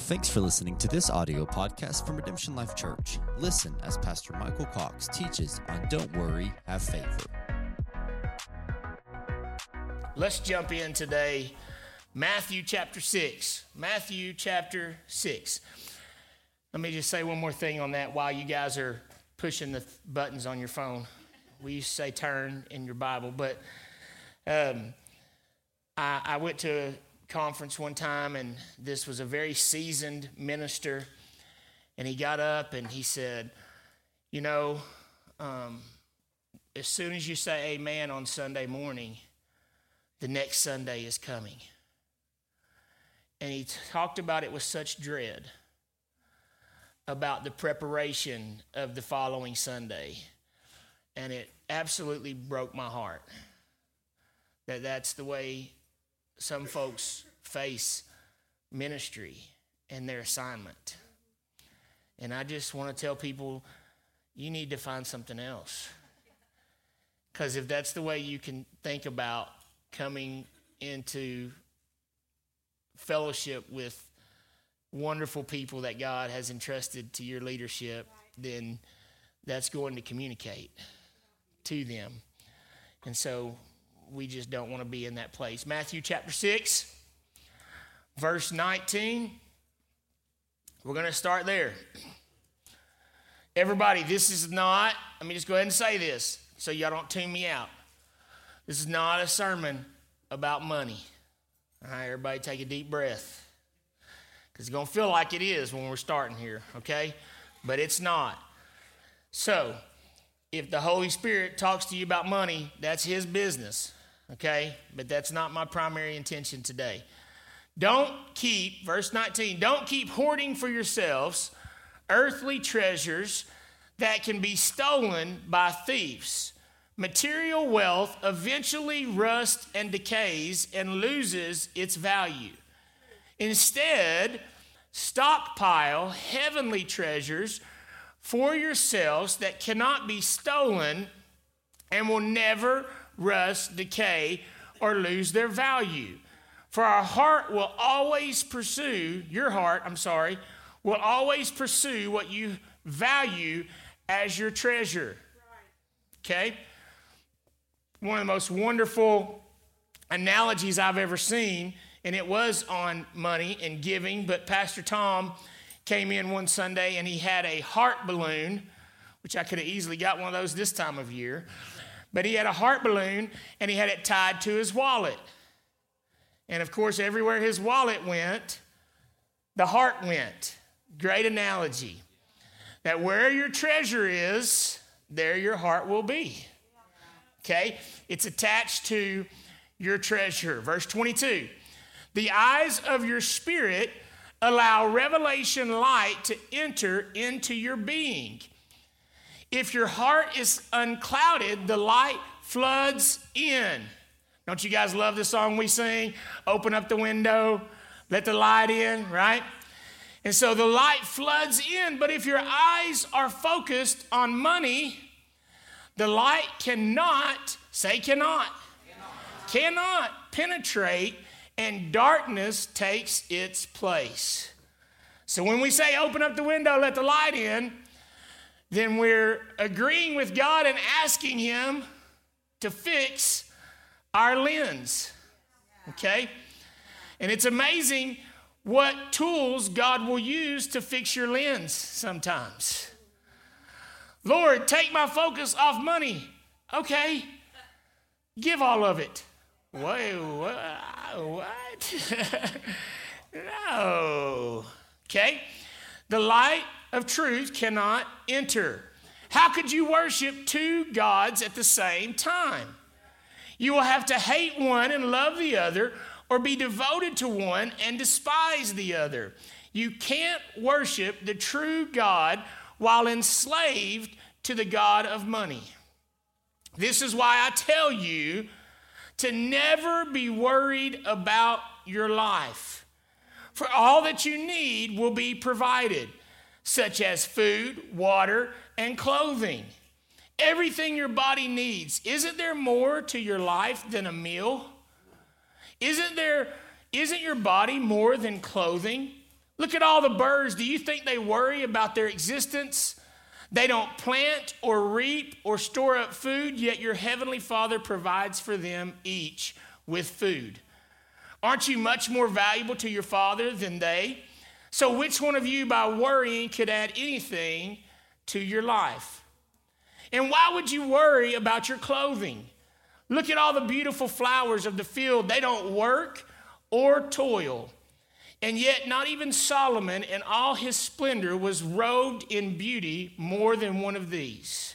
Thanks for listening to this audio podcast from Redemption Life Church. Listen as Pastor Michael Cox teaches on Don't Worry, Have Faith. Let's jump in today. Matthew chapter 6. Matthew chapter 6. Let me just say one more thing on that while you guys are pushing the buttons on your phone. We used to say turn in your Bible, but um, I, I went to conference one time, and this was a very seasoned minister. And he got up and he said, You know, um, as soon as you say amen on Sunday morning, the next Sunday is coming. And he talked about it with such dread about the preparation of the following Sunday. And it absolutely broke my heart that that's the way some folks face ministry and their assignment. And I just want to tell people you need to find something else. Because if that's the way you can think about coming into fellowship with wonderful people that God has entrusted to your leadership, then that's going to communicate to them. And so we just don't want to be in that place. Matthew chapter 6, verse 19. We're going to start there. Everybody, this is not, let me just go ahead and say this so y'all don't tune me out. This is not a sermon about money. All right, everybody take a deep breath. Because it's going to feel like it is when we're starting here, okay? But it's not. So, if the Holy Spirit talks to you about money, that's his business, okay? But that's not my primary intention today. Don't keep, verse 19, don't keep hoarding for yourselves earthly treasures that can be stolen by thieves. Material wealth eventually rusts and decays and loses its value. Instead, stockpile heavenly treasures for yourselves that cannot be stolen and will never rust, decay, or lose their value. For our heart will always pursue, your heart, I'm sorry, will always pursue what you value as your treasure. Okay? One of the most wonderful analogies I've ever seen, and it was on money and giving, but Pastor Tom came in one Sunday and he had a heart balloon, which I could have easily got one of those this time of year. But he had a heart balloon and he had it tied to his wallet. And of course, everywhere his wallet went, the heart went. Great analogy. That where your treasure is, there your heart will be. Okay? It's attached to your treasure. Verse 22 The eyes of your spirit allow revelation light to enter into your being. If your heart is unclouded, the light floods in. Don't you guys love the song we sing? Open up the window, let the light in, right? And so the light floods in, but if your eyes are focused on money, the light cannot, say cannot, cannot, cannot penetrate, and darkness takes its place. So when we say open up the window, let the light in, then we're agreeing with God and asking Him to fix our lens. Okay? And it's amazing what tools God will use to fix your lens sometimes. Lord, take my focus off money. Okay, give all of it. Wait, what? no. Okay, the light of truth cannot enter. How could you worship two gods at the same time? You will have to hate one and love the other, or be devoted to one and despise the other. You can't worship the true God while enslaved to the God of money. This is why I tell you to never be worried about your life. For all that you need will be provided, such as food, water, and clothing. Everything your body needs. Isn't there more to your life than a meal? Isn't there isn't your body more than clothing? Look at all the birds. Do you think they worry about their existence? They don't plant or reap or store up food, yet your heavenly Father provides for them each with food. Aren't you much more valuable to your Father than they? So, which one of you, by worrying, could add anything to your life? And why would you worry about your clothing? Look at all the beautiful flowers of the field. They don't work or toil. And yet, not even Solomon in all his splendor was robed in beauty more than one of these.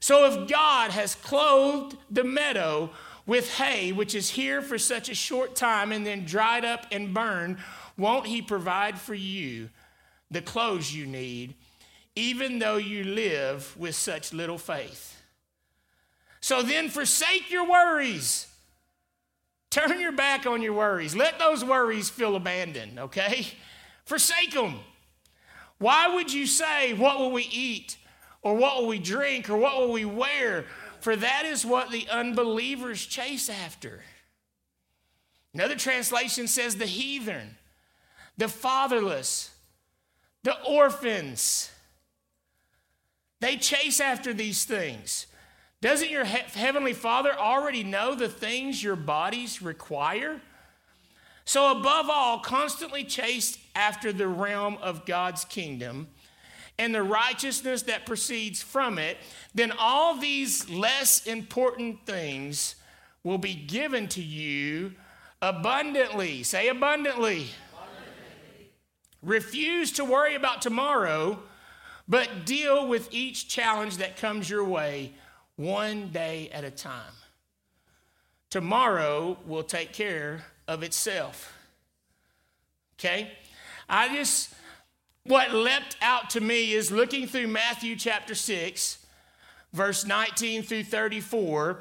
So, if God has clothed the meadow with hay, which is here for such a short time and then dried up and burned, won't He provide for you the clothes you need, even though you live with such little faith? So then, forsake your worries Turn your back on your worries. Let those worries feel abandoned, okay? Forsake them. Why would you say, What will we eat? Or what will we drink? Or what will we wear? For that is what the unbelievers chase after. Another translation says the heathen, the fatherless, the orphans. They chase after these things. Doesn't your he- Heavenly Father already know the things your bodies require? So, above all, constantly chase after the realm of God's kingdom and the righteousness that proceeds from it, then all these less important things will be given to you abundantly. Say abundantly. abundantly. Refuse to worry about tomorrow, but deal with each challenge that comes your way one day at a time. Tomorrow will take care of itself. Okay? I just, what leapt out to me is looking through Matthew chapter 6, verse 19 through 34,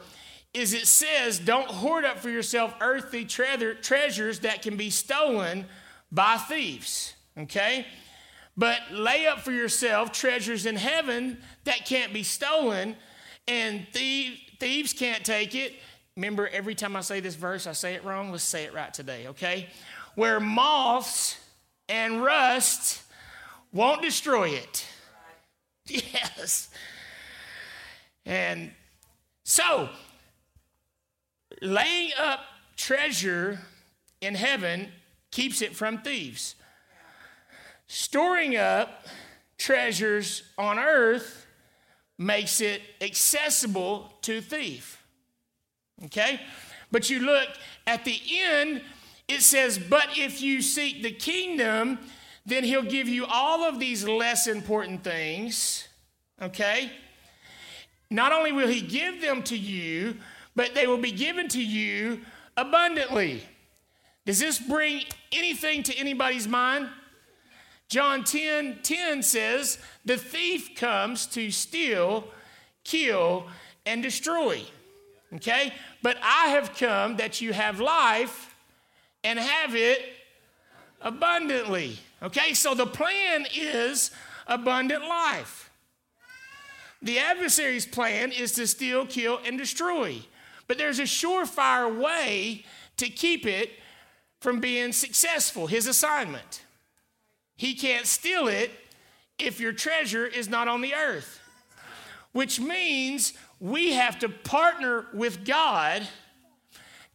is it says, Don't hoard up for yourself earthly tre- treasures that can be stolen by thieves. Okay? But lay up for yourself treasures in heaven that can't be stolen and thieves, thieves can't take it. Remember, every time I say this verse, I say it wrong. Let's say it right today, okay? Where moths and rust won't destroy it. Yes. And so, laying up treasure in heaven keeps it from thieves. Storing up treasures on earth makes it accessible to thief. Okay? But you look at the end, it says, But if you seek the kingdom, then he'll give you all of these less important things. Okay? Not only will he give them to you, but they will be given to you abundantly. Does this bring anything to anybody's mind? John 10 10 says, The thief comes to steal, kill, and destroy. Okay? But I have come that you have life and have it abundantly. Okay? So the plan is abundant life. The adversary's plan is to steal, kill, and destroy. But there's a surefire way to keep it from being successful, his assignment. He can't steal it if your treasure is not on the earth, which means we have to partner with God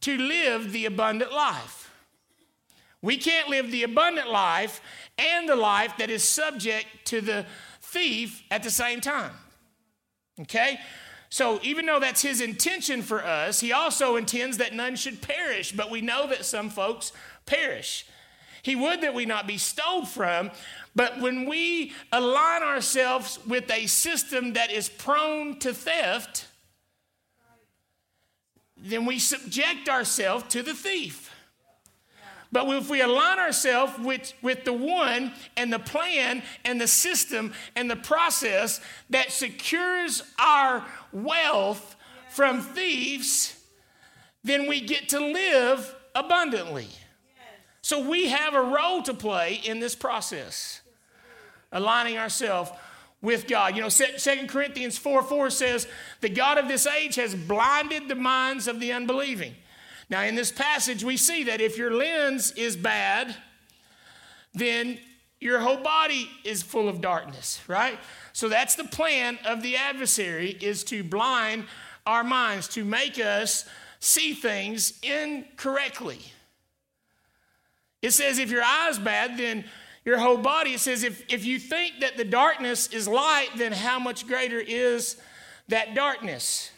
to live the abundant life. We can't live the abundant life and the life that is subject to the thief at the same time. Okay? So, even though that's his intention for us, he also intends that none should perish, but we know that some folks perish. He would that we not be stole from. But when we align ourselves with a system that is prone to theft, then we subject ourselves to the thief. But if we align ourselves with, with the one and the plan and the system and the process that secures our wealth from thieves, then we get to live abundantly. So we have a role to play in this process, aligning ourselves with God. You know, 2 Corinthians 4 4 says, The God of this age has blinded the minds of the unbelieving. Now, in this passage, we see that if your lens is bad, then your whole body is full of darkness, right? So that's the plan of the adversary is to blind our minds, to make us see things incorrectly. It says if your eye's bad, then your whole body. It says if, if you think that the darkness is light, then how much greater is that darkness?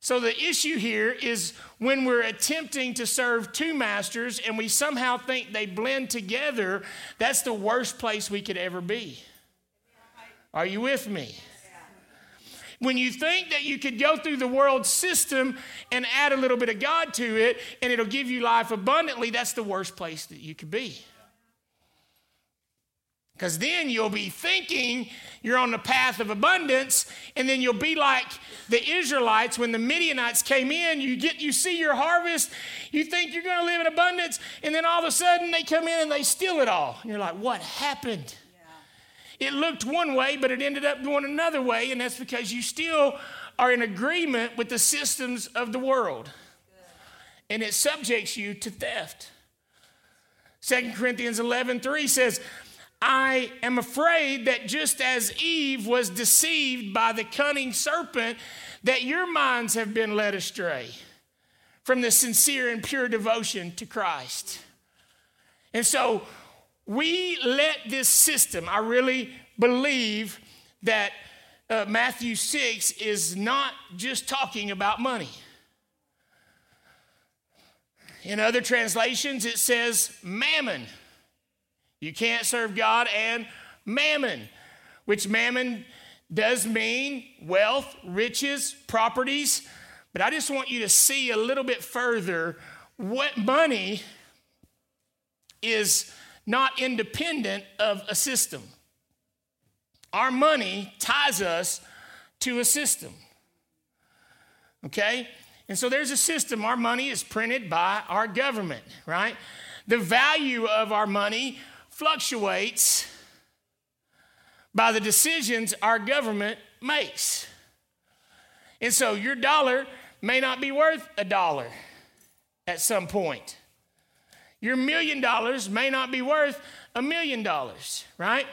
So the issue here is when we're attempting to serve two masters and we somehow think they blend together, that's the worst place we could ever be. Are you with me? When you think that you could go through the world system and add a little bit of God to it and it'll give you life abundantly, that's the worst place that you could be. Because then you'll be thinking you're on the path of abundance, and then you'll be like the Israelites when the Midianites came in. You get you see your harvest, you think you're gonna live in abundance, and then all of a sudden they come in and they steal it all. And you're like, what happened? It looked one way, but it ended up going another way, and that's because you still are in agreement with the systems of the world. And it subjects you to theft. 2 Corinthians 11 3 says, I am afraid that just as Eve was deceived by the cunning serpent, that your minds have been led astray from the sincere and pure devotion to Christ. And so we let this system, I really believe that uh, Matthew 6 is not just talking about money. In other translations, it says mammon. You can't serve God and mammon, which mammon does mean wealth, riches, properties. But I just want you to see a little bit further what money is not independent of a system. Our money ties us to a system. Okay? And so there's a system. Our money is printed by our government, right? The value of our money fluctuates by the decisions our government makes. And so your dollar may not be worth a dollar at some point. Your million dollars may not be worth a million dollars, right?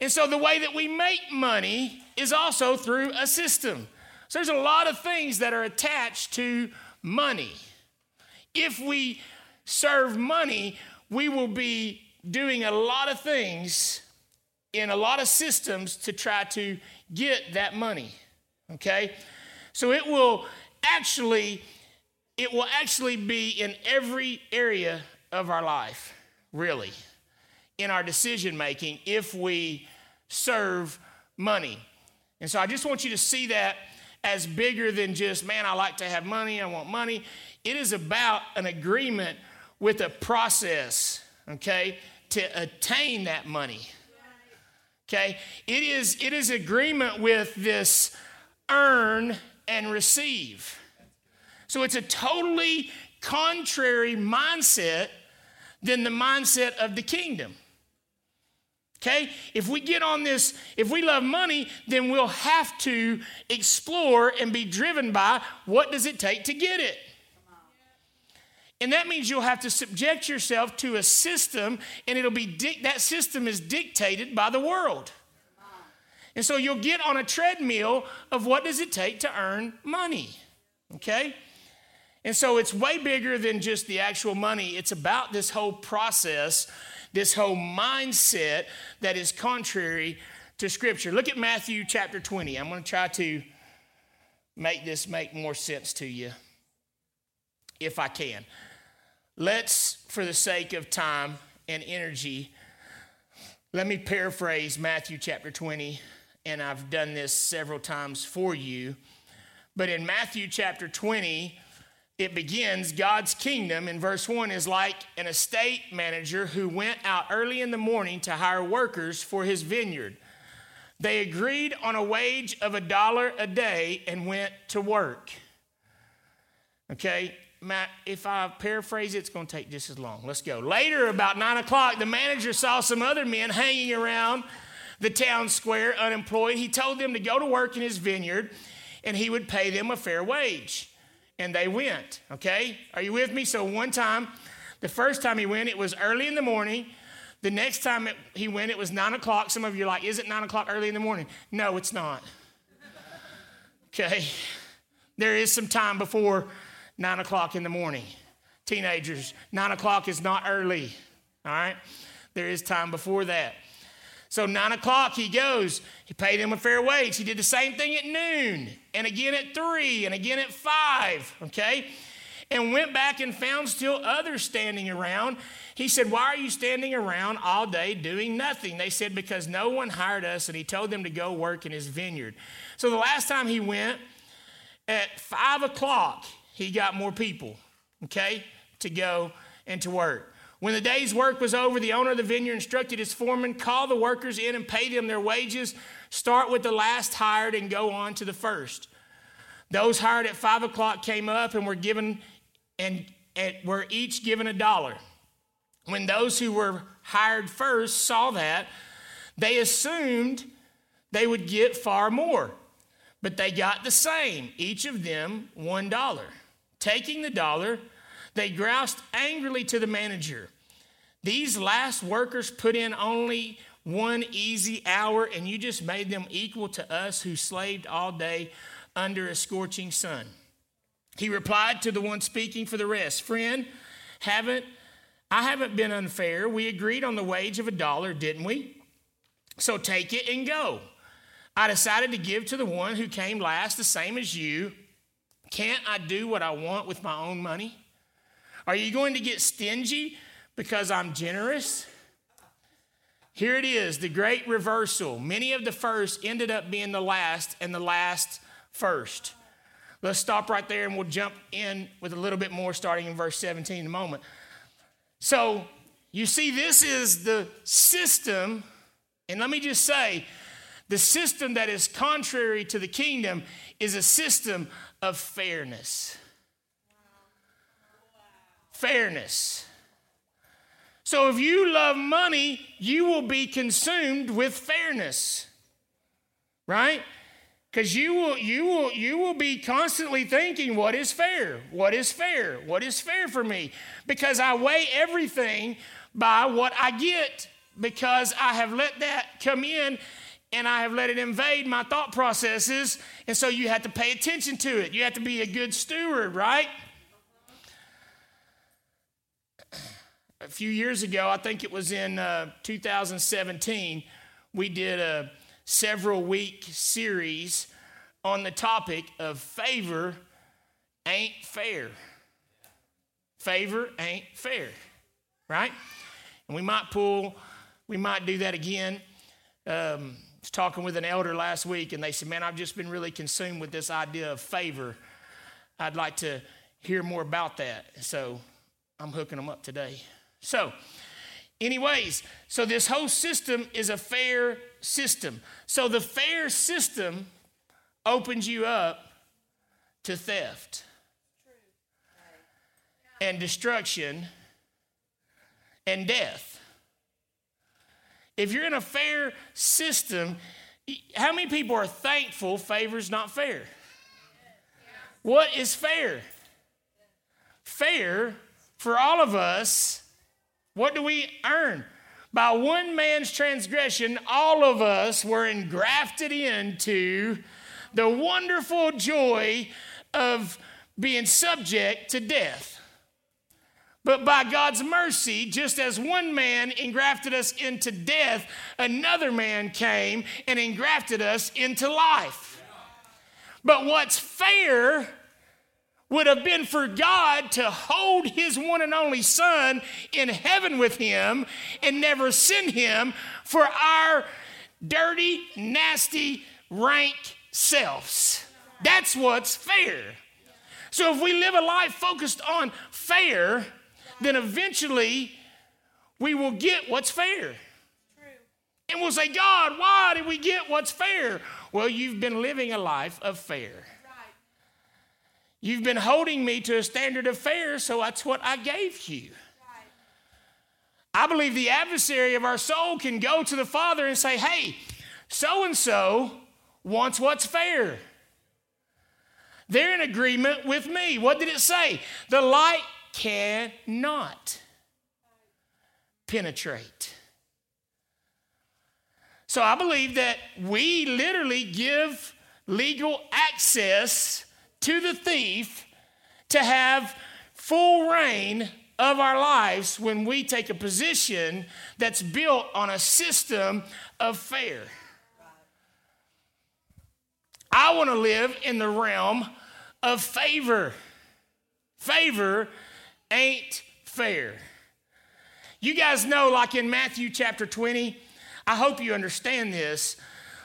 And so the way that we make money is also through a system. So there's a lot of things that are attached to money. If we serve money, we will be doing a lot of things in a lot of systems to try to get that money. Okay? So it will actually it will actually be in every area of our life, really, in our decision making if we serve money. And so I just want you to see that as bigger than just, man, I like to have money, I want money. It is about an agreement with a process, okay? to attain that money. Okay? It is, it is agreement with this earn and receive. So it's a totally contrary mindset than the mindset of the kingdom. Okay? If we get on this, if we love money, then we'll have to explore and be driven by what does it take to get it? And that means you'll have to subject yourself to a system, and it'll be di- that system is dictated by the world. And so you'll get on a treadmill of what does it take to earn money. Okay? And so it's way bigger than just the actual money. It's about this whole process, this whole mindset that is contrary to Scripture. Look at Matthew chapter 20. I'm going to try to make this make more sense to you if I can. Let's, for the sake of time and energy, let me paraphrase Matthew chapter 20, and I've done this several times for you. But in Matthew chapter 20, it begins God's kingdom in verse 1 is like an estate manager who went out early in the morning to hire workers for his vineyard. They agreed on a wage of a dollar a day and went to work. Okay, Matt, if I paraphrase it, it's going to take just as long. Let's go. Later, about nine o'clock, the manager saw some other men hanging around the town square unemployed. He told them to go to work in his vineyard and he would pay them a fair wage. And they went, okay? Are you with me? So, one time, the first time he went, it was early in the morning. The next time it, he went, it was nine o'clock. Some of you are like, is it nine o'clock early in the morning? No, it's not. Okay. There is some time before nine o'clock in the morning. Teenagers, nine o'clock is not early. All right. There is time before that. So nine o'clock he goes. He paid him a fair wage. He did the same thing at noon, and again at three, and again at five. Okay, and went back and found still others standing around. He said, "Why are you standing around all day doing nothing?" They said, "Because no one hired us," and he told them to go work in his vineyard. So the last time he went at five o'clock, he got more people. Okay, to go and to work. When the day's work was over, the owner of the vineyard instructed his foreman, call the workers in and pay them their wages. Start with the last hired and go on to the first. Those hired at five o'clock came up and were given and, and were each given a dollar. When those who were hired first saw that, they assumed they would get far more. But they got the same, each of them one dollar. Taking the dollar, they groused angrily to the manager. These last workers put in only one easy hour, and you just made them equal to us who slaved all day under a scorching sun. He replied to the one speaking for the rest Friend, haven't I haven't been unfair. We agreed on the wage of a dollar, didn't we? So take it and go. I decided to give to the one who came last the same as you. Can't I do what I want with my own money? Are you going to get stingy because I'm generous? Here it is, the great reversal. Many of the first ended up being the last, and the last first. Let's stop right there and we'll jump in with a little bit more starting in verse 17 in a moment. So, you see, this is the system, and let me just say, the system that is contrary to the kingdom is a system of fairness fairness. So if you love money, you will be consumed with fairness. Right? Because you will, you, will, you will be constantly thinking, what is fair? What is fair? What is fair for me? Because I weigh everything by what I get because I have let that come in and I have let it invade my thought processes. And so you have to pay attention to it. You have to be a good steward, right? A few years ago, I think it was in uh, 2017, we did a several week series on the topic of favor ain't fair. Favor ain't fair, right? And we might pull, we might do that again. Um, I was talking with an elder last week, and they said, Man, I've just been really consumed with this idea of favor. I'd like to hear more about that. So I'm hooking them up today. So, anyways, so this whole system is a fair system. So the fair system opens you up to theft and destruction and death. If you're in a fair system, how many people are thankful favor's not fair? What is fair? Fair for all of us what do we earn? By one man's transgression, all of us were engrafted into the wonderful joy of being subject to death. But by God's mercy, just as one man engrafted us into death, another man came and engrafted us into life. But what's fair would have been for God to hold his one and only Son in heaven with him and never send him for our dirty, nasty, rank selves. That's what's fair. So if we live a life focused on fair, then eventually we will get what's fair. And we'll say, God, why did we get what's fair? Well, you've been living a life of fair. You've been holding me to a standard of fair, so that's what I gave you. I believe the adversary of our soul can go to the Father and say, hey, so and so wants what's fair. They're in agreement with me. What did it say? The light cannot penetrate. So I believe that we literally give legal access to the thief to have full reign of our lives when we take a position that's built on a system of fair. I want to live in the realm of favor. Favor ain't fair. You guys know, like in Matthew chapter 20, I hope you understand this.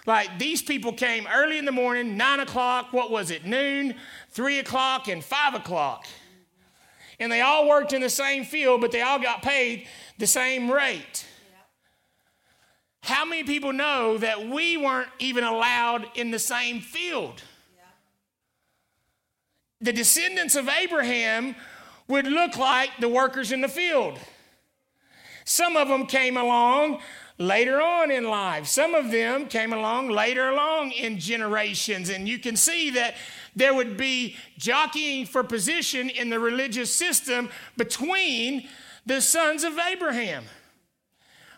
Like these people came early in the morning, nine o'clock, what was it, noon, three o'clock, and five o'clock. And they all worked in the same field, but they all got paid the same rate. How many people know that we weren't even allowed in the same field? The descendants of Abraham would look like the workers in the field. Some of them came along later on in life. Some of them came along later along in generations. And you can see that there would be jockeying for position in the religious system between the sons of Abraham.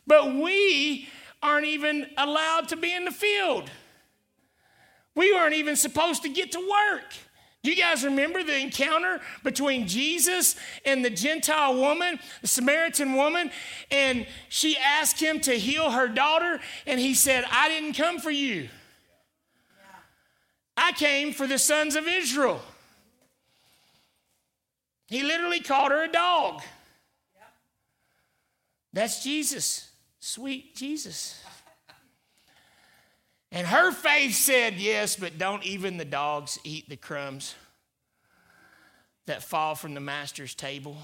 But we aren't even allowed to be in the field. We weren't even supposed to get to work. Do you guys remember the encounter between Jesus and the Gentile woman, the Samaritan woman? And she asked him to heal her daughter, and he said, I didn't come for you. I came for the sons of Israel. He literally called her a dog. That's Jesus, sweet Jesus. And her faith said, Yes, but don't even the dogs eat the crumbs that fall from the master's table?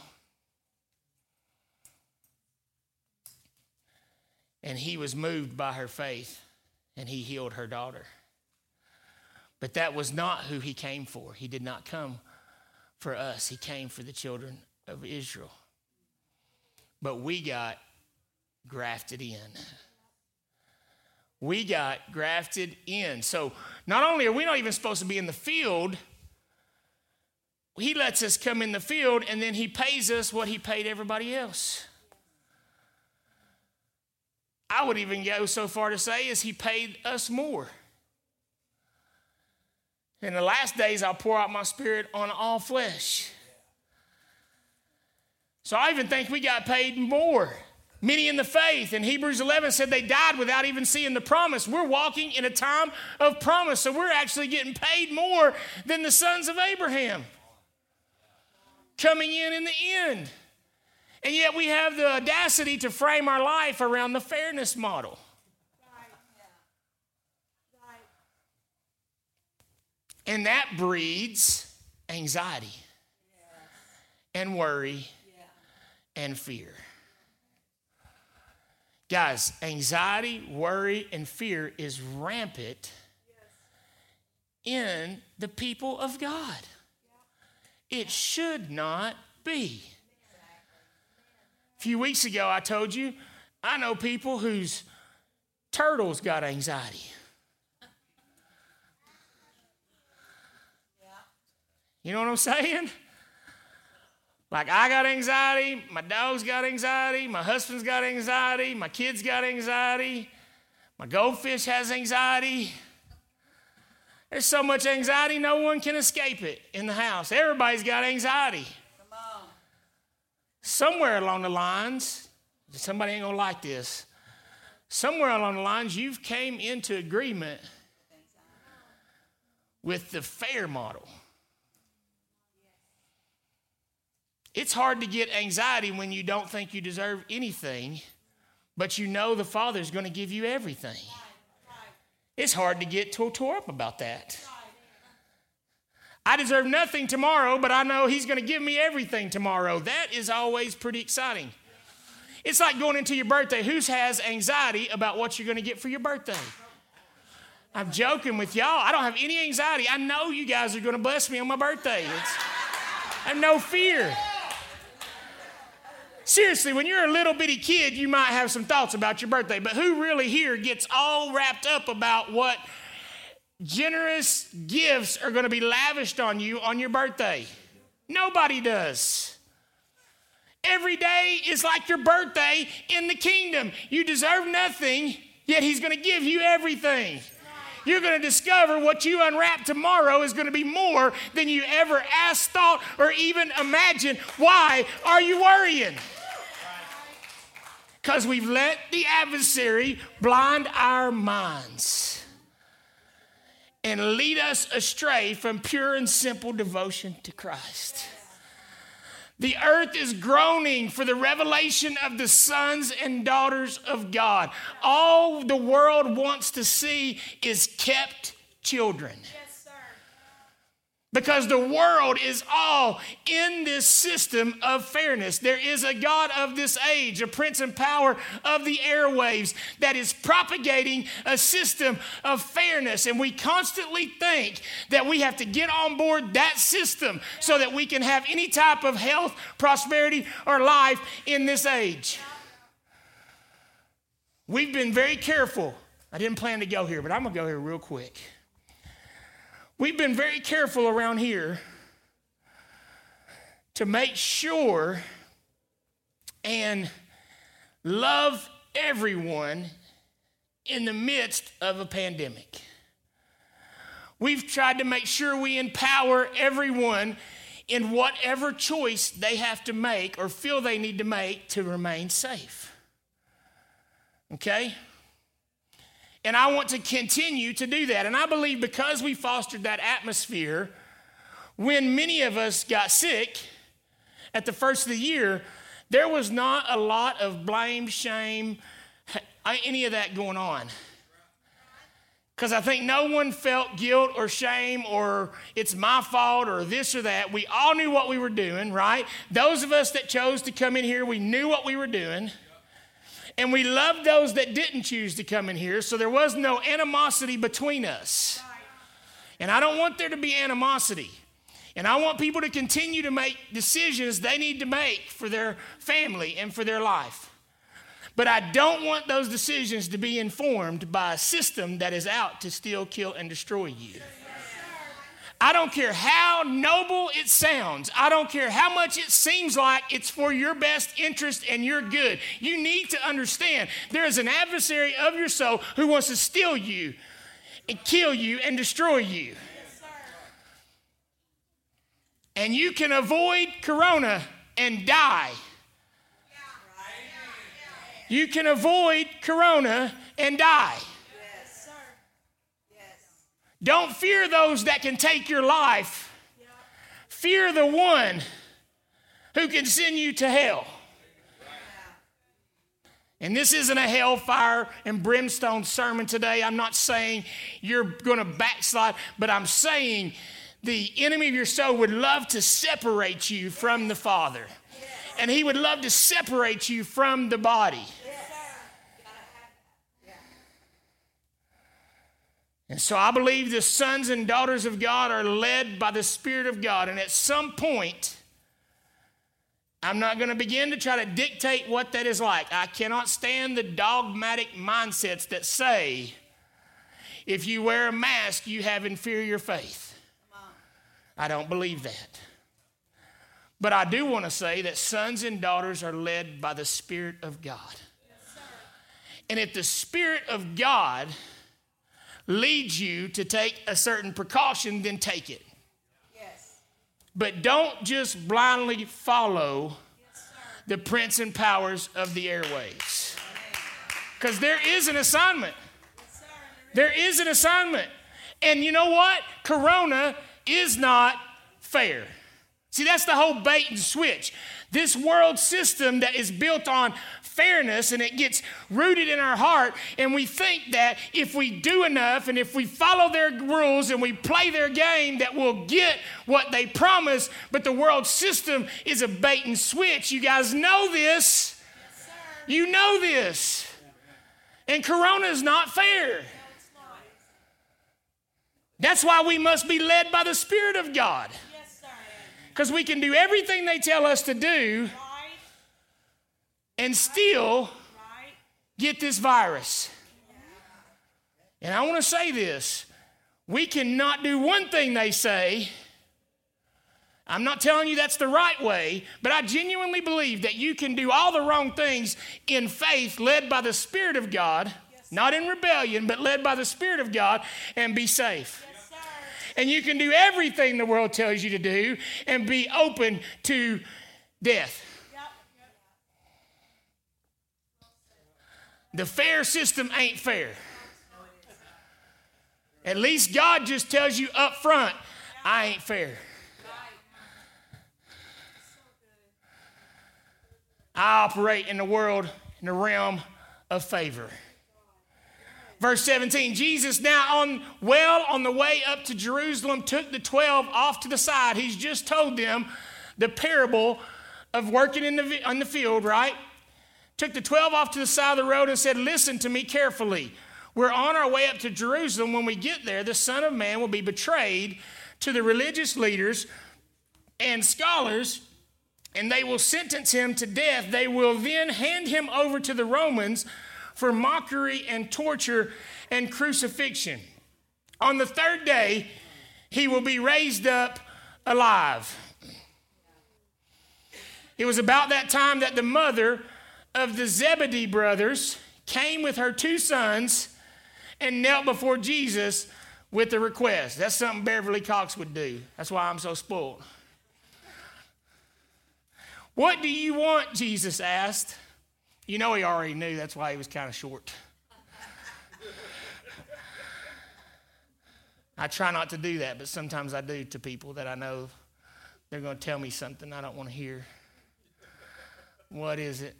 And he was moved by her faith and he healed her daughter. But that was not who he came for. He did not come for us, he came for the children of Israel. But we got grafted in we got grafted in. So not only are we not even supposed to be in the field, he lets us come in the field and then he pays us what he paid everybody else. I would even go so far to say is he paid us more. In the last days, I'll pour out my spirit on all flesh. So I even think we got paid more Many in the faith in Hebrews 11 said they died without even seeing the promise. We're walking in a time of promise, so we're actually getting paid more than the sons of Abraham coming in in the end. And yet we have the audacity to frame our life around the fairness model. And that breeds anxiety and worry and fear. Guys, anxiety, worry, and fear is rampant in the people of God. It should not be. A few weeks ago, I told you, I know people whose turtles got anxiety. You know what I'm saying? Like I got anxiety, my dog's got anxiety, my husband's got anxiety, my kids got anxiety, my goldfish has anxiety. There's so much anxiety, no one can escape it in the house. Everybody's got anxiety. Somewhere along the lines, somebody ain't gonna like this. Somewhere along the lines, you've came into agreement with the fair model. It's hard to get anxiety when you don't think you deserve anything, but you know the Father's going to give you everything. It's hard to get tore up about that. I deserve nothing tomorrow, but I know He's going to give me everything tomorrow. That is always pretty exciting. It's like going into your birthday. Who has anxiety about what you're going to get for your birthday? I'm joking with y'all. I don't have any anxiety. I know you guys are going to bless me on my birthday. It's, I have no fear. Seriously, when you're a little bitty kid, you might have some thoughts about your birthday, but who really here gets all wrapped up about what generous gifts are going to be lavished on you on your birthday? Nobody does. Every day is like your birthday in the kingdom. You deserve nothing, yet He's going to give you everything. You're going to discover what you unwrap tomorrow is going to be more than you ever asked, thought, or even imagined. Why are you worrying? Because we've let the adversary blind our minds and lead us astray from pure and simple devotion to Christ. The earth is groaning for the revelation of the sons and daughters of God. All the world wants to see is kept children because the world is all in this system of fairness. There is a God of this age, a prince and power of the airwaves that is propagating a system of fairness. And we constantly think that we have to get on board that system so that we can have any type of health, prosperity, or life in this age. We've been very careful. I didn't plan to go here, but I'm going to go here real quick. We've been very careful around here to make sure and love everyone in the midst of a pandemic. We've tried to make sure we empower everyone in whatever choice they have to make or feel they need to make to remain safe. Okay? And I want to continue to do that. And I believe because we fostered that atmosphere, when many of us got sick at the first of the year, there was not a lot of blame, shame, any of that going on. Because I think no one felt guilt or shame or it's my fault or this or that. We all knew what we were doing, right? Those of us that chose to come in here, we knew what we were doing. And we loved those that didn't choose to come in here, so there was no animosity between us. And I don't want there to be animosity. And I want people to continue to make decisions they need to make for their family and for their life. But I don't want those decisions to be informed by a system that is out to steal, kill, and destroy you. I don't care how noble it sounds. I don't care how much it seems like it's for your best interest and your good. You need to understand there is an adversary of your soul who wants to steal you and kill you and destroy you. and you can avoid corona and die. You can avoid corona and die. Don't fear those that can take your life. Fear the one who can send you to hell. And this isn't a hellfire and brimstone sermon today. I'm not saying you're going to backslide, but I'm saying the enemy of your soul would love to separate you from the Father. And he would love to separate you from the body. And so I believe the sons and daughters of God are led by the Spirit of God. And at some point, I'm not going to begin to try to dictate what that is like. I cannot stand the dogmatic mindsets that say, if you wear a mask, you have inferior faith. I don't believe that. But I do want to say that sons and daughters are led by the Spirit of God. Yes, and if the Spirit of God leads you to take a certain precaution, then take it. Yes. But don't just blindly follow yes, the prince and powers of the airways. Because there is an assignment. Yes, there is an assignment. And you know what? Corona is not fair. See, that's the whole bait and switch. This world system that is built on fairness and it gets rooted in our heart. And we think that if we do enough and if we follow their rules and we play their game, that we'll get what they promise. But the world system is a bait and switch. You guys know this. Yes, you know this. And Corona is not fair. That's why we must be led by the Spirit of God. Because we can do everything they tell us to do and still get this virus. And I want to say this we cannot do one thing they say. I'm not telling you that's the right way, but I genuinely believe that you can do all the wrong things in faith, led by the Spirit of God, yes, not in rebellion, but led by the Spirit of God, and be safe. and you can do everything the world tells you to do and be open to death. The fair system ain't fair. At least God just tells you up front, I ain't fair. I operate in the world in the realm of favor. Verse 17 Jesus, now on well on the way up to Jerusalem, took the 12 off to the side. He's just told them the parable of working in the, on the field, right? Took the 12 off to the side of the road and said, Listen to me carefully. We're on our way up to Jerusalem. When we get there, the Son of Man will be betrayed to the religious leaders and scholars, and they will sentence him to death. They will then hand him over to the Romans for mockery and torture and crucifixion. On the third day, he will be raised up alive. It was about that time that the mother of the Zebedee brothers came with her two sons and knelt before Jesus with a request. That's something Beverly Cox would do. That's why I'm so spoiled. What do you want? Jesus asked. You know, he already knew. That's why he was kind of short. I try not to do that, but sometimes I do to people that I know they're going to tell me something I don't want to hear. What is it?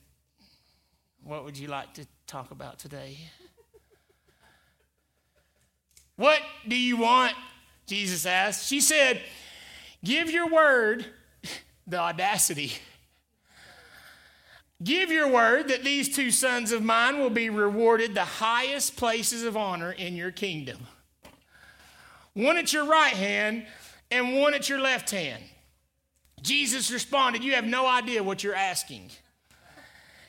What would you like to talk about today? What do you want? Jesus asked. She said, Give your word, the audacity. Give your word that these two sons of mine will be rewarded the highest places of honor in your kingdom. One at your right hand and one at your left hand. Jesus responded, You have no idea what you're asking.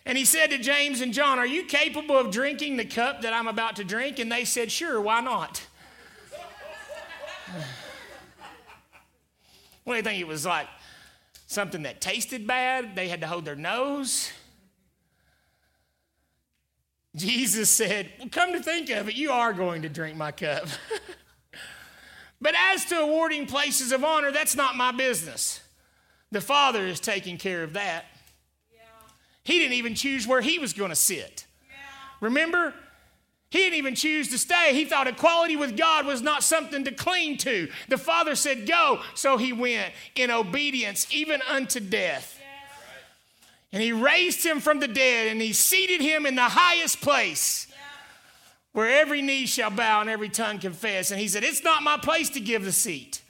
And he said to James and John, Are you capable of drinking the cup that I'm about to drink? And they said, Sure, why not? what do you think? It was like something that tasted bad? They had to hold their nose? Jesus said, Well, come to think of it, you are going to drink my cup. but as to awarding places of honor, that's not my business. The Father is taking care of that. Yeah. He didn't even choose where he was going to sit. Yeah. Remember? He didn't even choose to stay. He thought equality with God was not something to cling to. The Father said, Go. So he went in obedience, even unto death. And he raised him from the dead and he seated him in the highest place where every knee shall bow and every tongue confess. And he said, It's not my place to give the seat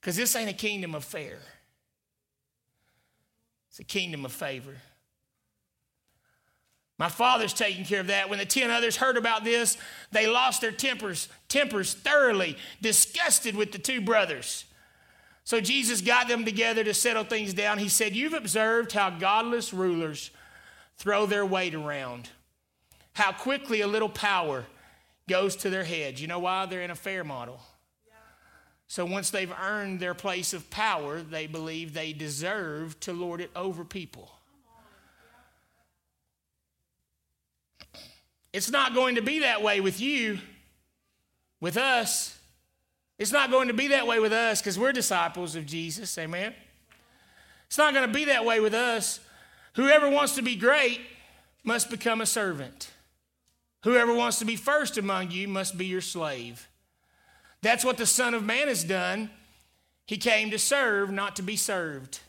because this ain't a kingdom of fair, it's a kingdom of favor. My father's taking care of that. When the 10 others heard about this, they lost their tempers, tempers thoroughly, disgusted with the two brothers. So Jesus got them together to settle things down. He said, You've observed how godless rulers throw their weight around, how quickly a little power goes to their heads. You know why? They're in a fair model. So once they've earned their place of power, they believe they deserve to lord it over people. It's not going to be that way with you, with us. It's not going to be that way with us because we're disciples of Jesus. Amen. It's not going to be that way with us. Whoever wants to be great must become a servant. Whoever wants to be first among you must be your slave. That's what the Son of Man has done. He came to serve, not to be served.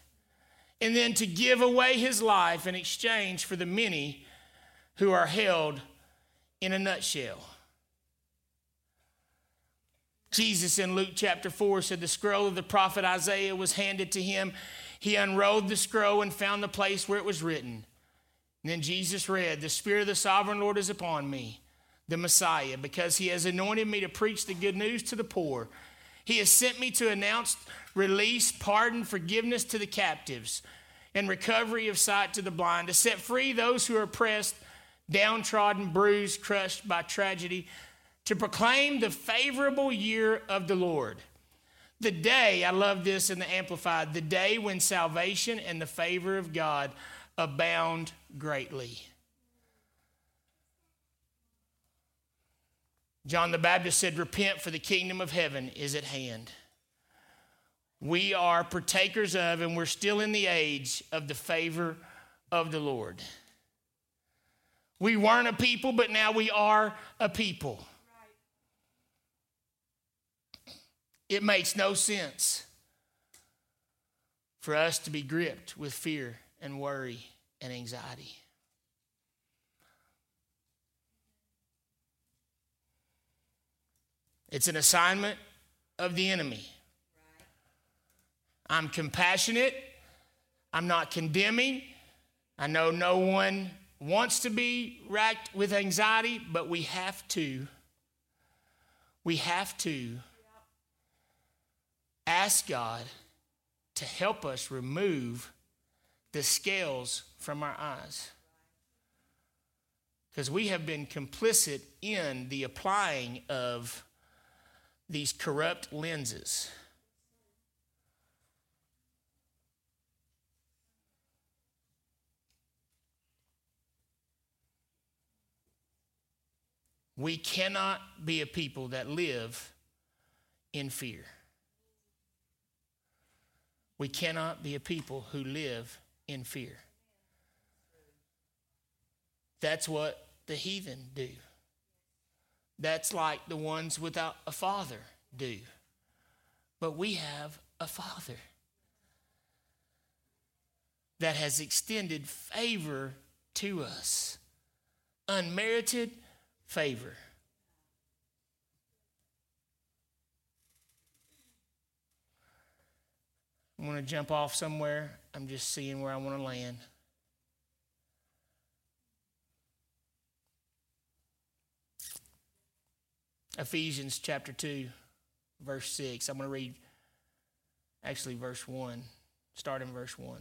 And then to give away his life in exchange for the many who are held in a nutshell. Jesus in Luke chapter 4 said the scroll of the prophet Isaiah was handed to him. He unrolled the scroll and found the place where it was written. And then Jesus read, The Spirit of the sovereign Lord is upon me, the Messiah, because he has anointed me to preach the good news to the poor. He has sent me to announce release, pardon, forgiveness to the captives, and recovery of sight to the blind, to set free those who are oppressed, downtrodden, bruised, crushed by tragedy to proclaim the favorable year of the Lord. The day, I love this in the Amplified, the day when salvation and the favor of God abound greatly. John the Baptist said, Repent, for the kingdom of heaven is at hand. We are partakers of, and we're still in the age of the favor of the Lord. We weren't a people, but now we are a people. It makes no sense for us to be gripped with fear and worry and anxiety. It's an assignment of the enemy. I'm compassionate. I'm not condemning. I know no one wants to be racked with anxiety, but we have to. We have to ask God to help us remove the scales from our eyes. Because we have been complicit in the applying of these corrupt lenses. We cannot be a people that live in fear. We cannot be a people who live in fear. That's what the heathen do. That's like the ones without a father do. But we have a father that has extended favor to us, unmerited favor. I want to jump off somewhere. I'm just seeing where I want to land. Ephesians chapter 2, verse 6. I'm going to read actually verse 1, start in verse 1,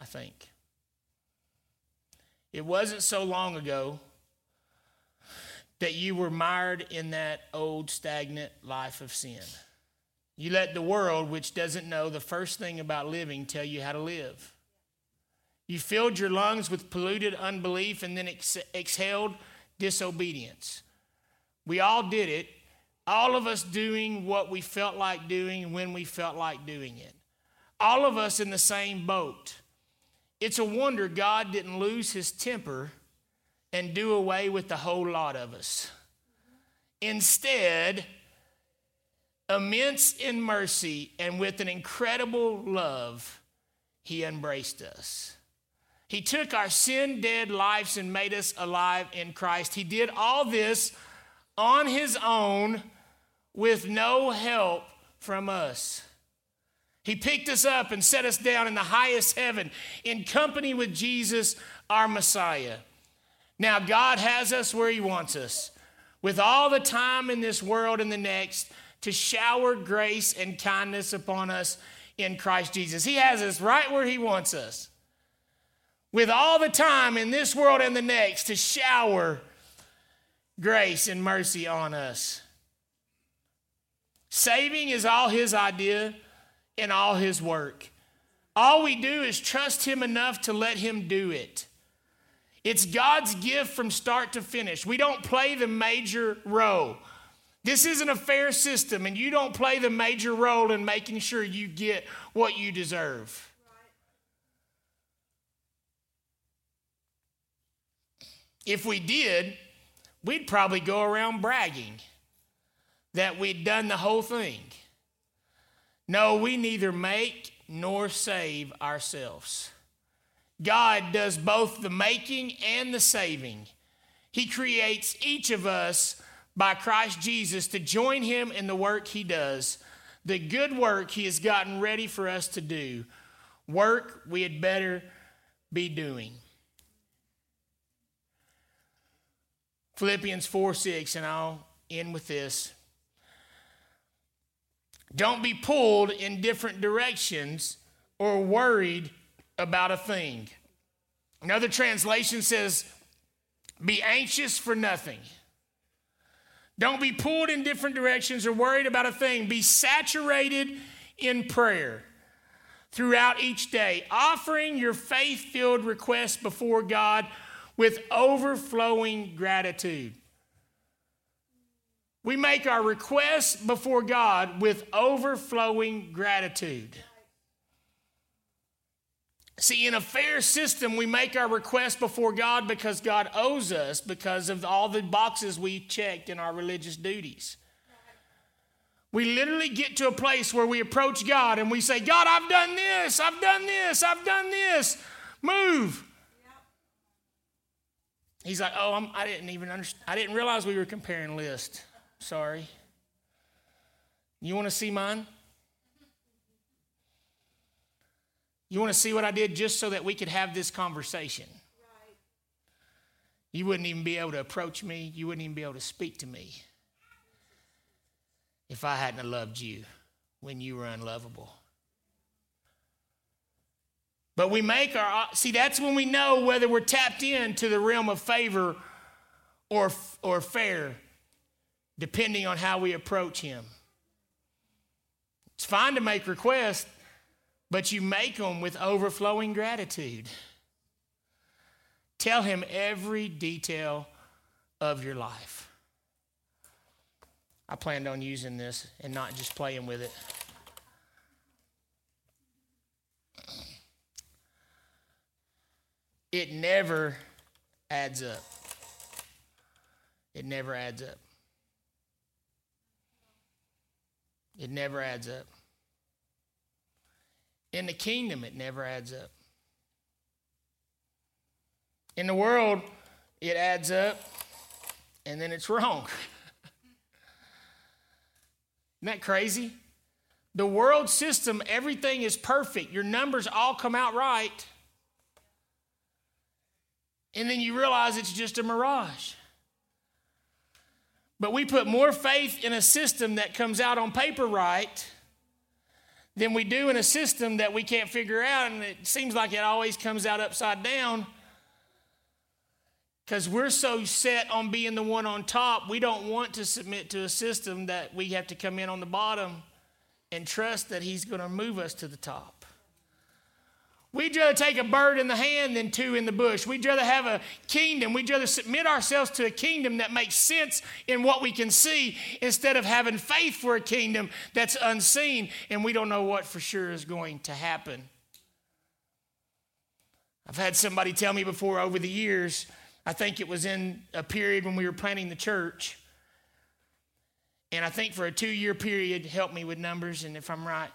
I think. It wasn't so long ago that you were mired in that old stagnant life of sin. You let the world, which doesn't know the first thing about living, tell you how to live. You filled your lungs with polluted unbelief and then ex- exhaled disobedience. We all did it, all of us doing what we felt like doing when we felt like doing it. All of us in the same boat. It's a wonder God didn't lose his temper and do away with the whole lot of us. Instead, immense in mercy and with an incredible love, he embraced us. He took our sin dead lives and made us alive in Christ. He did all this on his own with no help from us. He picked us up and set us down in the highest heaven in company with Jesus, our Messiah. Now, God has us where He wants us, with all the time in this world and the next to shower grace and kindness upon us in Christ Jesus. He has us right where He wants us, with all the time in this world and the next to shower grace and mercy on us. Saving is all His idea and all His work. All we do is trust Him enough to let Him do it. It's God's gift from start to finish. We don't play the major role. This isn't a fair system, and you don't play the major role in making sure you get what you deserve. If we did, we'd probably go around bragging that we'd done the whole thing. No, we neither make nor save ourselves. God does both the making and the saving. He creates each of us by Christ Jesus to join him in the work he does, the good work he has gotten ready for us to do, work we had better be doing. Philippians 4 6, and I'll end with this. Don't be pulled in different directions or worried about a thing. Another translation says, be anxious for nothing. Don't be pulled in different directions or worried about a thing. Be saturated in prayer throughout each day, offering your faith filled requests before God with overflowing gratitude. We make our requests before God with overflowing gratitude. See, in a fair system, we make our requests before God because God owes us because of all the boxes we checked in our religious duties. We literally get to a place where we approach God and we say, God, I've done this, I've done this, I've done this. Move. He's like, oh, I'm, I didn't even understand. I didn't realize we were comparing lists. Sorry. You want to see mine? You want to see what I did just so that we could have this conversation? You wouldn't even be able to approach me. You wouldn't even be able to speak to me if I hadn't loved you when you were unlovable. But we make our, see, that's when we know whether we're tapped into the realm of favor or, or fair, depending on how we approach Him. It's fine to make requests, but you make them with overflowing gratitude. Tell Him every detail of your life. I planned on using this and not just playing with it. it never adds up. It never adds up. It never adds up. In the kingdom, it never adds up. In the world, it adds up and then it's wrong. Isn't that crazy? The world system, everything is perfect. Your numbers all come out right and then you realize it's just a mirage. But we put more faith in a system that comes out on paper right than we do in a system that we can't figure out, and it seems like it always comes out upside down. Because we're so set on being the one on top, we don't want to submit to a system that we have to come in on the bottom and trust that He's going to move us to the top. We'd rather take a bird in the hand than two in the bush. We'd rather have a kingdom. We'd rather submit ourselves to a kingdom that makes sense in what we can see instead of having faith for a kingdom that's unseen and we don't know what for sure is going to happen. I've had somebody tell me before over the years, I think it was in a period when we were planning the church. And I think for a two year period, help me with numbers, and if I'm right,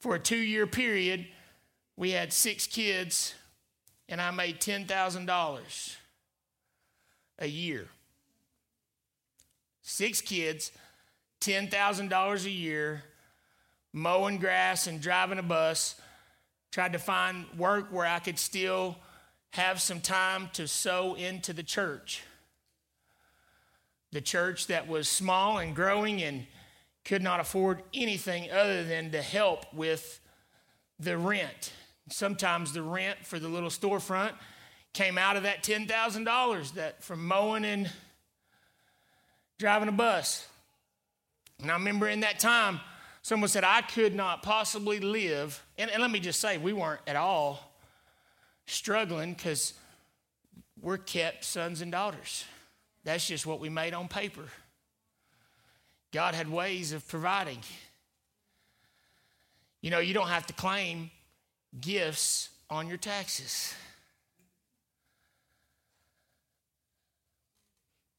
for a two year period, we had six kids, and I made $10,000 a year. Six kids, $10,000 a year, mowing grass and driving a bus. Tried to find work where I could still have some time to sow into the church. The church that was small and growing and could not afford anything other than to help with the rent Sometimes the rent for the little storefront came out of that $10,000 that from mowing and driving a bus. And I remember in that time, someone said, I could not possibly live. And, and let me just say, we weren't at all struggling because we're kept sons and daughters. That's just what we made on paper. God had ways of providing. You know, you don't have to claim gifts on your taxes.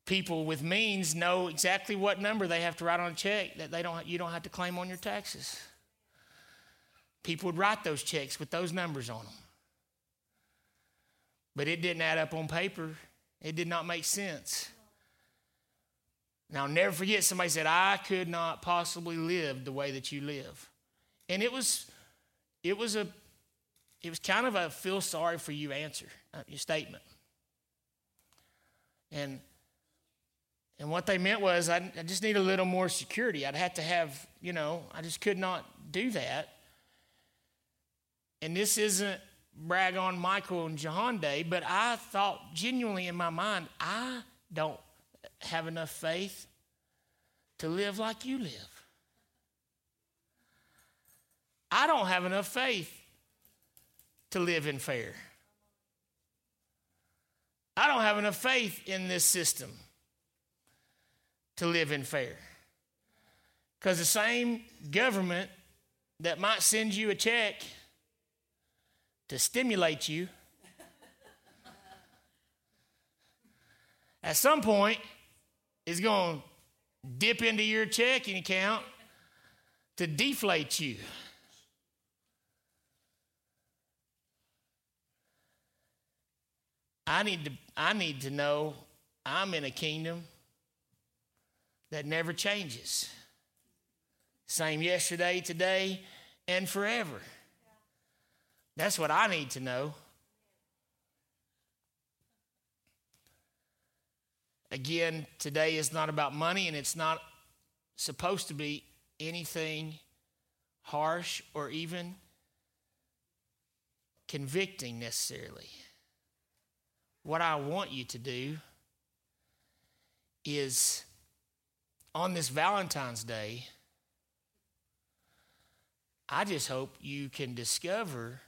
People with means know exactly what number they have to write on a check that they don't, you don't have to claim on your taxes. People would write those checks with those numbers on them. But it didn't add up on paper, it did not make sense. Now, never forget somebody said, I could not possibly live the way that you live. And it was, it was a it was kind of a feel sorry for you answer, uh, your statement. And and what they meant was I, I just need a little more security. I'd have to have, you know, I just could not do that. And this isn't brag on Michael and Johanna Day, but I thought genuinely in my mind, I don't have enough faith to live like you live. I don't have enough faith to live in fair. I don't have enough faith in this system. to live in fair. Because the same government that might send you a check to stimulate you at some point is going to dip into your checking account to deflate you. I need to I need to know I'm in a kingdom that never changes. Same yesterday, today, and forever. That's what I need to know. Again, today is not about money and it's not supposed to be anything harsh or even convicting necessarily. What I want you to do is on this Valentine's Day, I just hope you can discover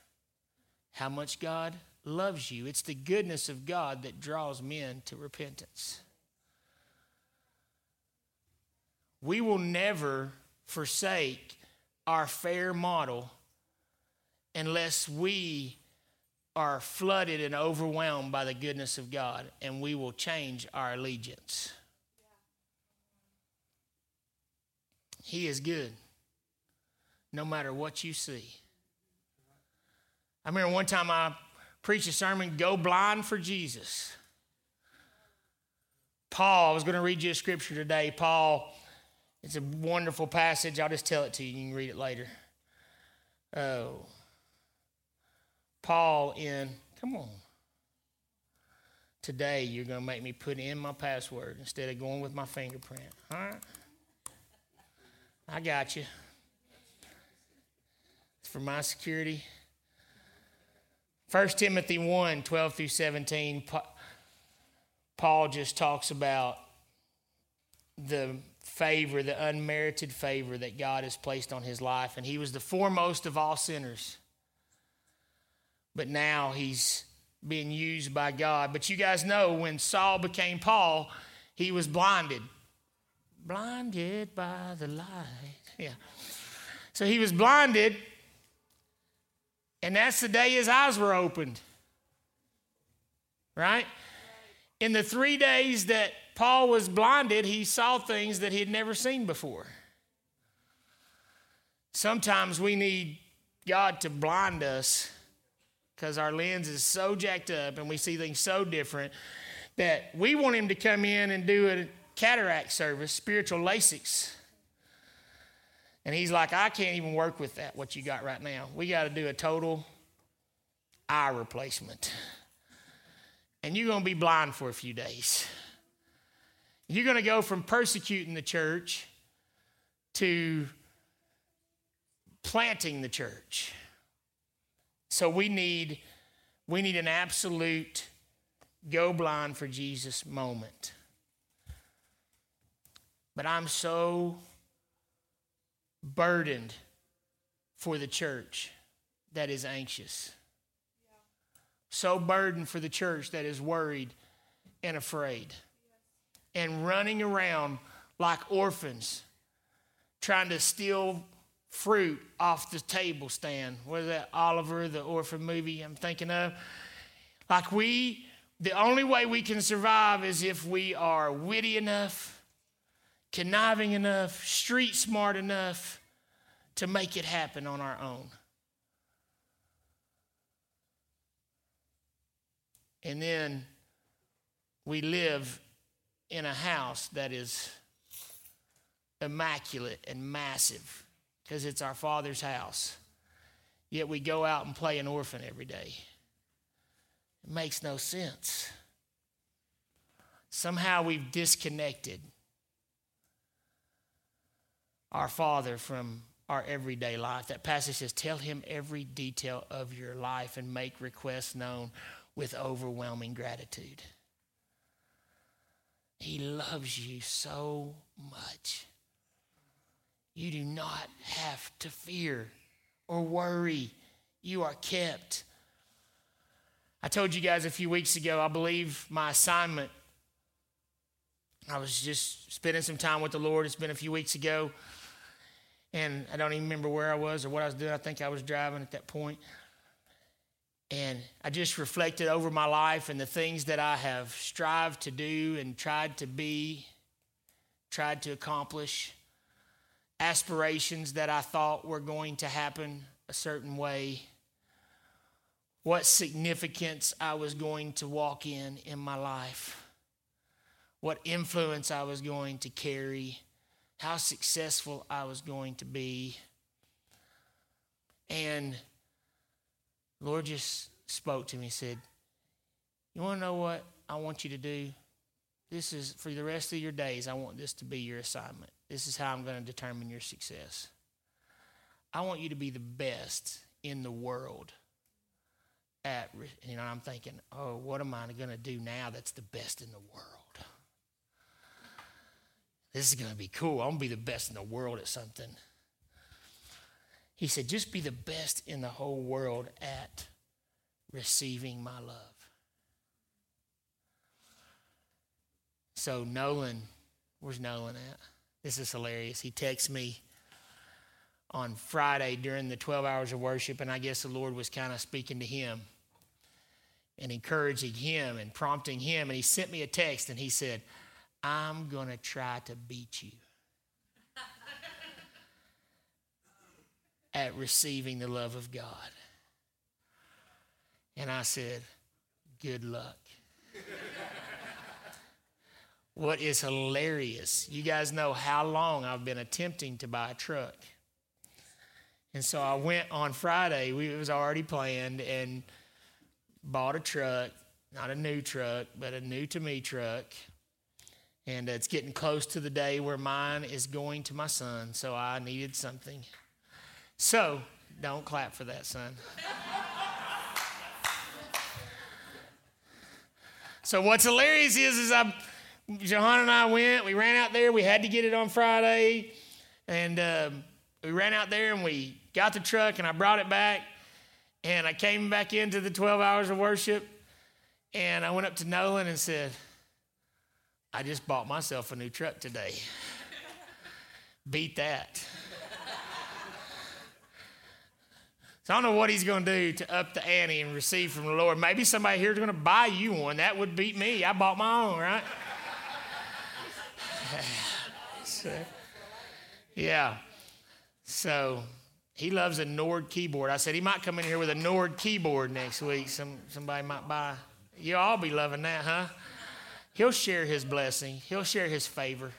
how much God loves you. It's the goodness of God that draws men to repentance. We will never forsake our fair model unless we are flooded and overwhelmed by the goodness of God, and we will change our allegiance. He is good no matter what you see. I remember one time I preached a sermon, Go Blind for Jesus. Paul, I was going to read you a scripture today. Paul, it's a wonderful passage. I'll just tell it to you. You can read it later. Oh. Paul in, come on. Today, you're going to make me put in my password instead of going with my fingerprint. All right? I got you. It's for my security. 1 Timothy 1 12 through 17, Paul just talks about the favor, the unmerited favor that God has placed on his life. And he was the foremost of all sinners. But now he's being used by God. But you guys know when Saul became Paul, he was blinded blinded by the light. Yeah. So he was blinded, and that's the day his eyes were opened. Right? In the three days that Paul was blinded, he saw things that he had never seen before. Sometimes we need God to blind us because our lens is so jacked up and we see things so different that we want him to come in and do a cataract service, spiritual LASIKs. And he's like, I can't even work with that, what you got right now. We got to do a total eye replacement. And you're going to be blind for a few days. You're going to go from persecuting the church to planting the church. So we need we need an absolute go blind for Jesus moment. But I'm so burdened for the church that is anxious. So burdened for the church that is worried and afraid. And running around like orphans, trying to steal fruit off the table stand. What is that, Oliver, the orphan movie I'm thinking of? Like we, the only way we can survive is if we are witty enough conniving enough, street smart enough to make it happen on our own. And then we live in a house that is immaculate and massive because it's our Father's house. Yet we go out and play an orphan every day. It makes no sense. Somehow we've disconnected our Father from our everyday life. That passage says, Tell him every detail of your life and make requests known with overwhelming gratitude. He loves you so much. You do not have to fear or worry. You are kept. I told you guys a few weeks ago, I believe my assignment I was just spending some time with the Lord. It's been a few weeks ago. And I don't even remember where I was or what I was doing. I think I was driving at that point. And I just reflected over my life and the things that I have strived to do and tried to be, tried to accomplish, aspirations that I thought were going to happen a certain way, what significance I was going to walk in in my life, what influence I was going to carry, how successful I was going to be. And Lord just spoke to me, and said, You want to know what I want you to do? This is for the rest of your days, I want this to be your assignment. This is how I'm going to determine your success. I want you to be the best in the world at, you know, I'm thinking, oh, what am I going to do now that's the best in the world? This is going to be cool. I'm going to be the best in the world at something. He said, just be the best in the whole world at receiving my love. So, Nolan, where's Nolan at? This is hilarious. He texts me on Friday during the 12 hours of worship, and I guess the Lord was kind of speaking to him and encouraging him and prompting him. And he sent me a text and he said, I'm going to try to beat you at receiving the love of God. And I said, Good luck. What is hilarious, you guys know how long I've been attempting to buy a truck. And so I went on Friday, we, it was already planned, and bought a truck, not a new truck, but a new to me truck. And it's getting close to the day where mine is going to my son, so I needed something. So, don't clap for that, son. so what's hilarious is, is I, Johanna and I went. We ran out there. We had to get it on Friday, and um, we ran out there and we got the truck and I brought it back. And I came back into the 12 hours of worship and I went up to Nolan and said, I just bought myself a new truck today. Beat that. So I don't know what he's going to do to up the ante and receive from the Lord. Maybe somebody here is going to buy you one. That would beat me. I bought my own, right? so, yeah. So he loves a Nord keyboard. I said he might come in here with a Nord keyboard next week. Some somebody might buy. You all be loving that, huh? He'll share his blessing. He'll share his favor.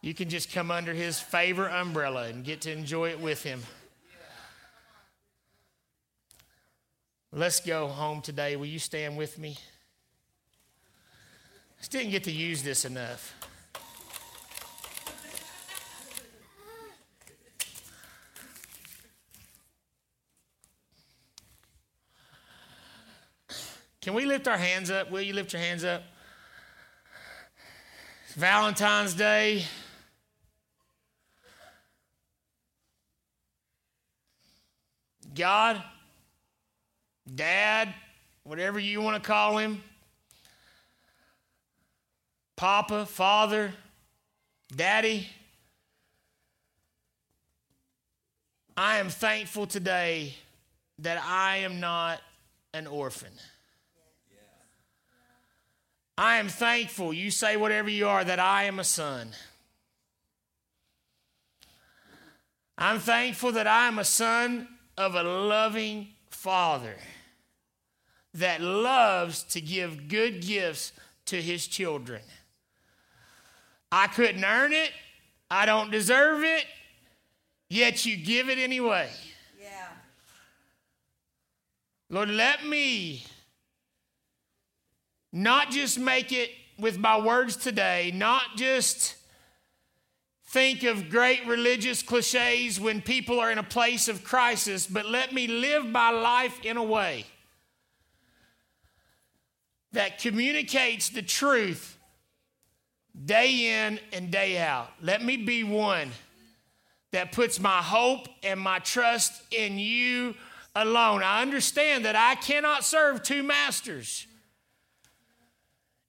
You can just come under his favor umbrella and get to enjoy it with him. Let's go home today. Will you stand with me? Just didn't get to use this enough. Can we lift our hands up? Will you lift your hands up? It's Valentine's Day. God, Dad, whatever you want to call him, Papa, Father, Daddy, I am thankful today that I am not an orphan. I am thankful, you say whatever you are, that I am a son. I'm thankful that I am a son of a loving father that loves to give good gifts to his children. I couldn't earn it, I don't deserve it, yet you give it anyway. Yeah. Lord, let me not just make it with my words today, not just think of great religious cliches when people are in a place of crisis, but let me live my life in a way that communicates the truth day in and day out. Let me be one that puts my hope and my trust in you alone. I understand that I cannot serve two masters.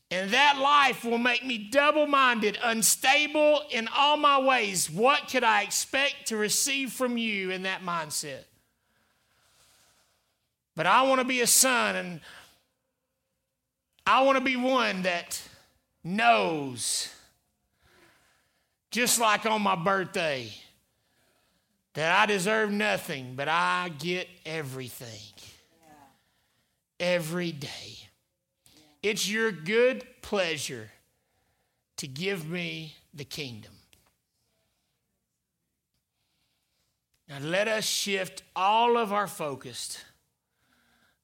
And that life will make me double minded, unstable in all my ways. What could I expect to receive from you in that mindset? But I want to be a son, and I want to be one that knows, just like on my birthday, that I deserve nothing, but I get everything every day. It's your good pleasure to give me the kingdom. Now let us shift all of our focus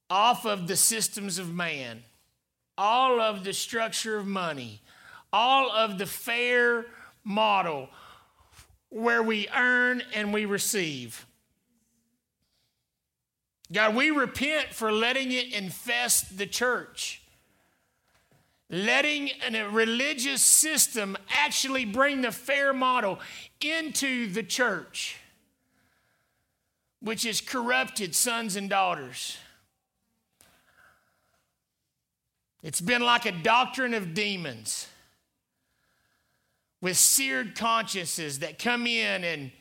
off of the systems of man, all of the structure of money, all of the fair model where we earn and we receive. God, we repent for letting it infest the church letting a religious system actually bring the fair model into the church, which has corrupted sons and daughters. It's been like a doctrine of demons with seared consciences that come in and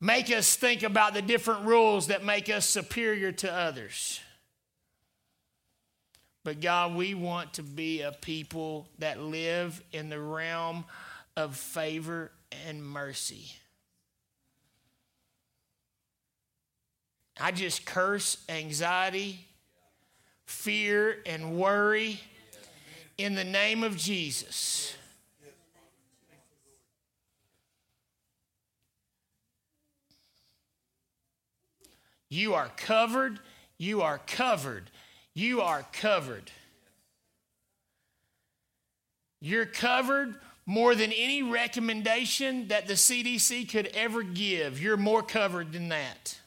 make us think about the different rules that make us superior to others. But God, we want to be a people that live in the realm of favor and mercy. I just curse anxiety, fear, and worry in the name of Jesus. You are covered. You are covered you are covered. You're covered more than any recommendation that the CDC could ever give. You're more covered than that.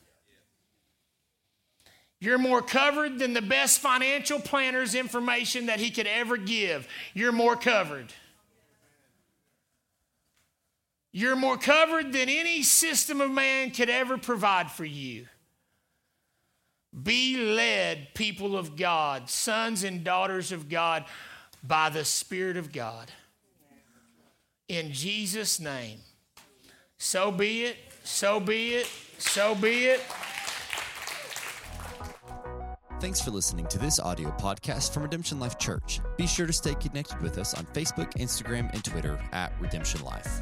You're more covered than the best financial planner's information that he could ever give. You're more covered. You're more covered than any system of man could ever provide for you. Be led, people of God, sons and daughters of God, by the Spirit of God. In Jesus' name. So be it, so be it, so be it. Thanks for listening to this audio podcast from Redemption Life Church. Be sure to stay connected with us on Facebook, Instagram, and Twitter at Redemption Life.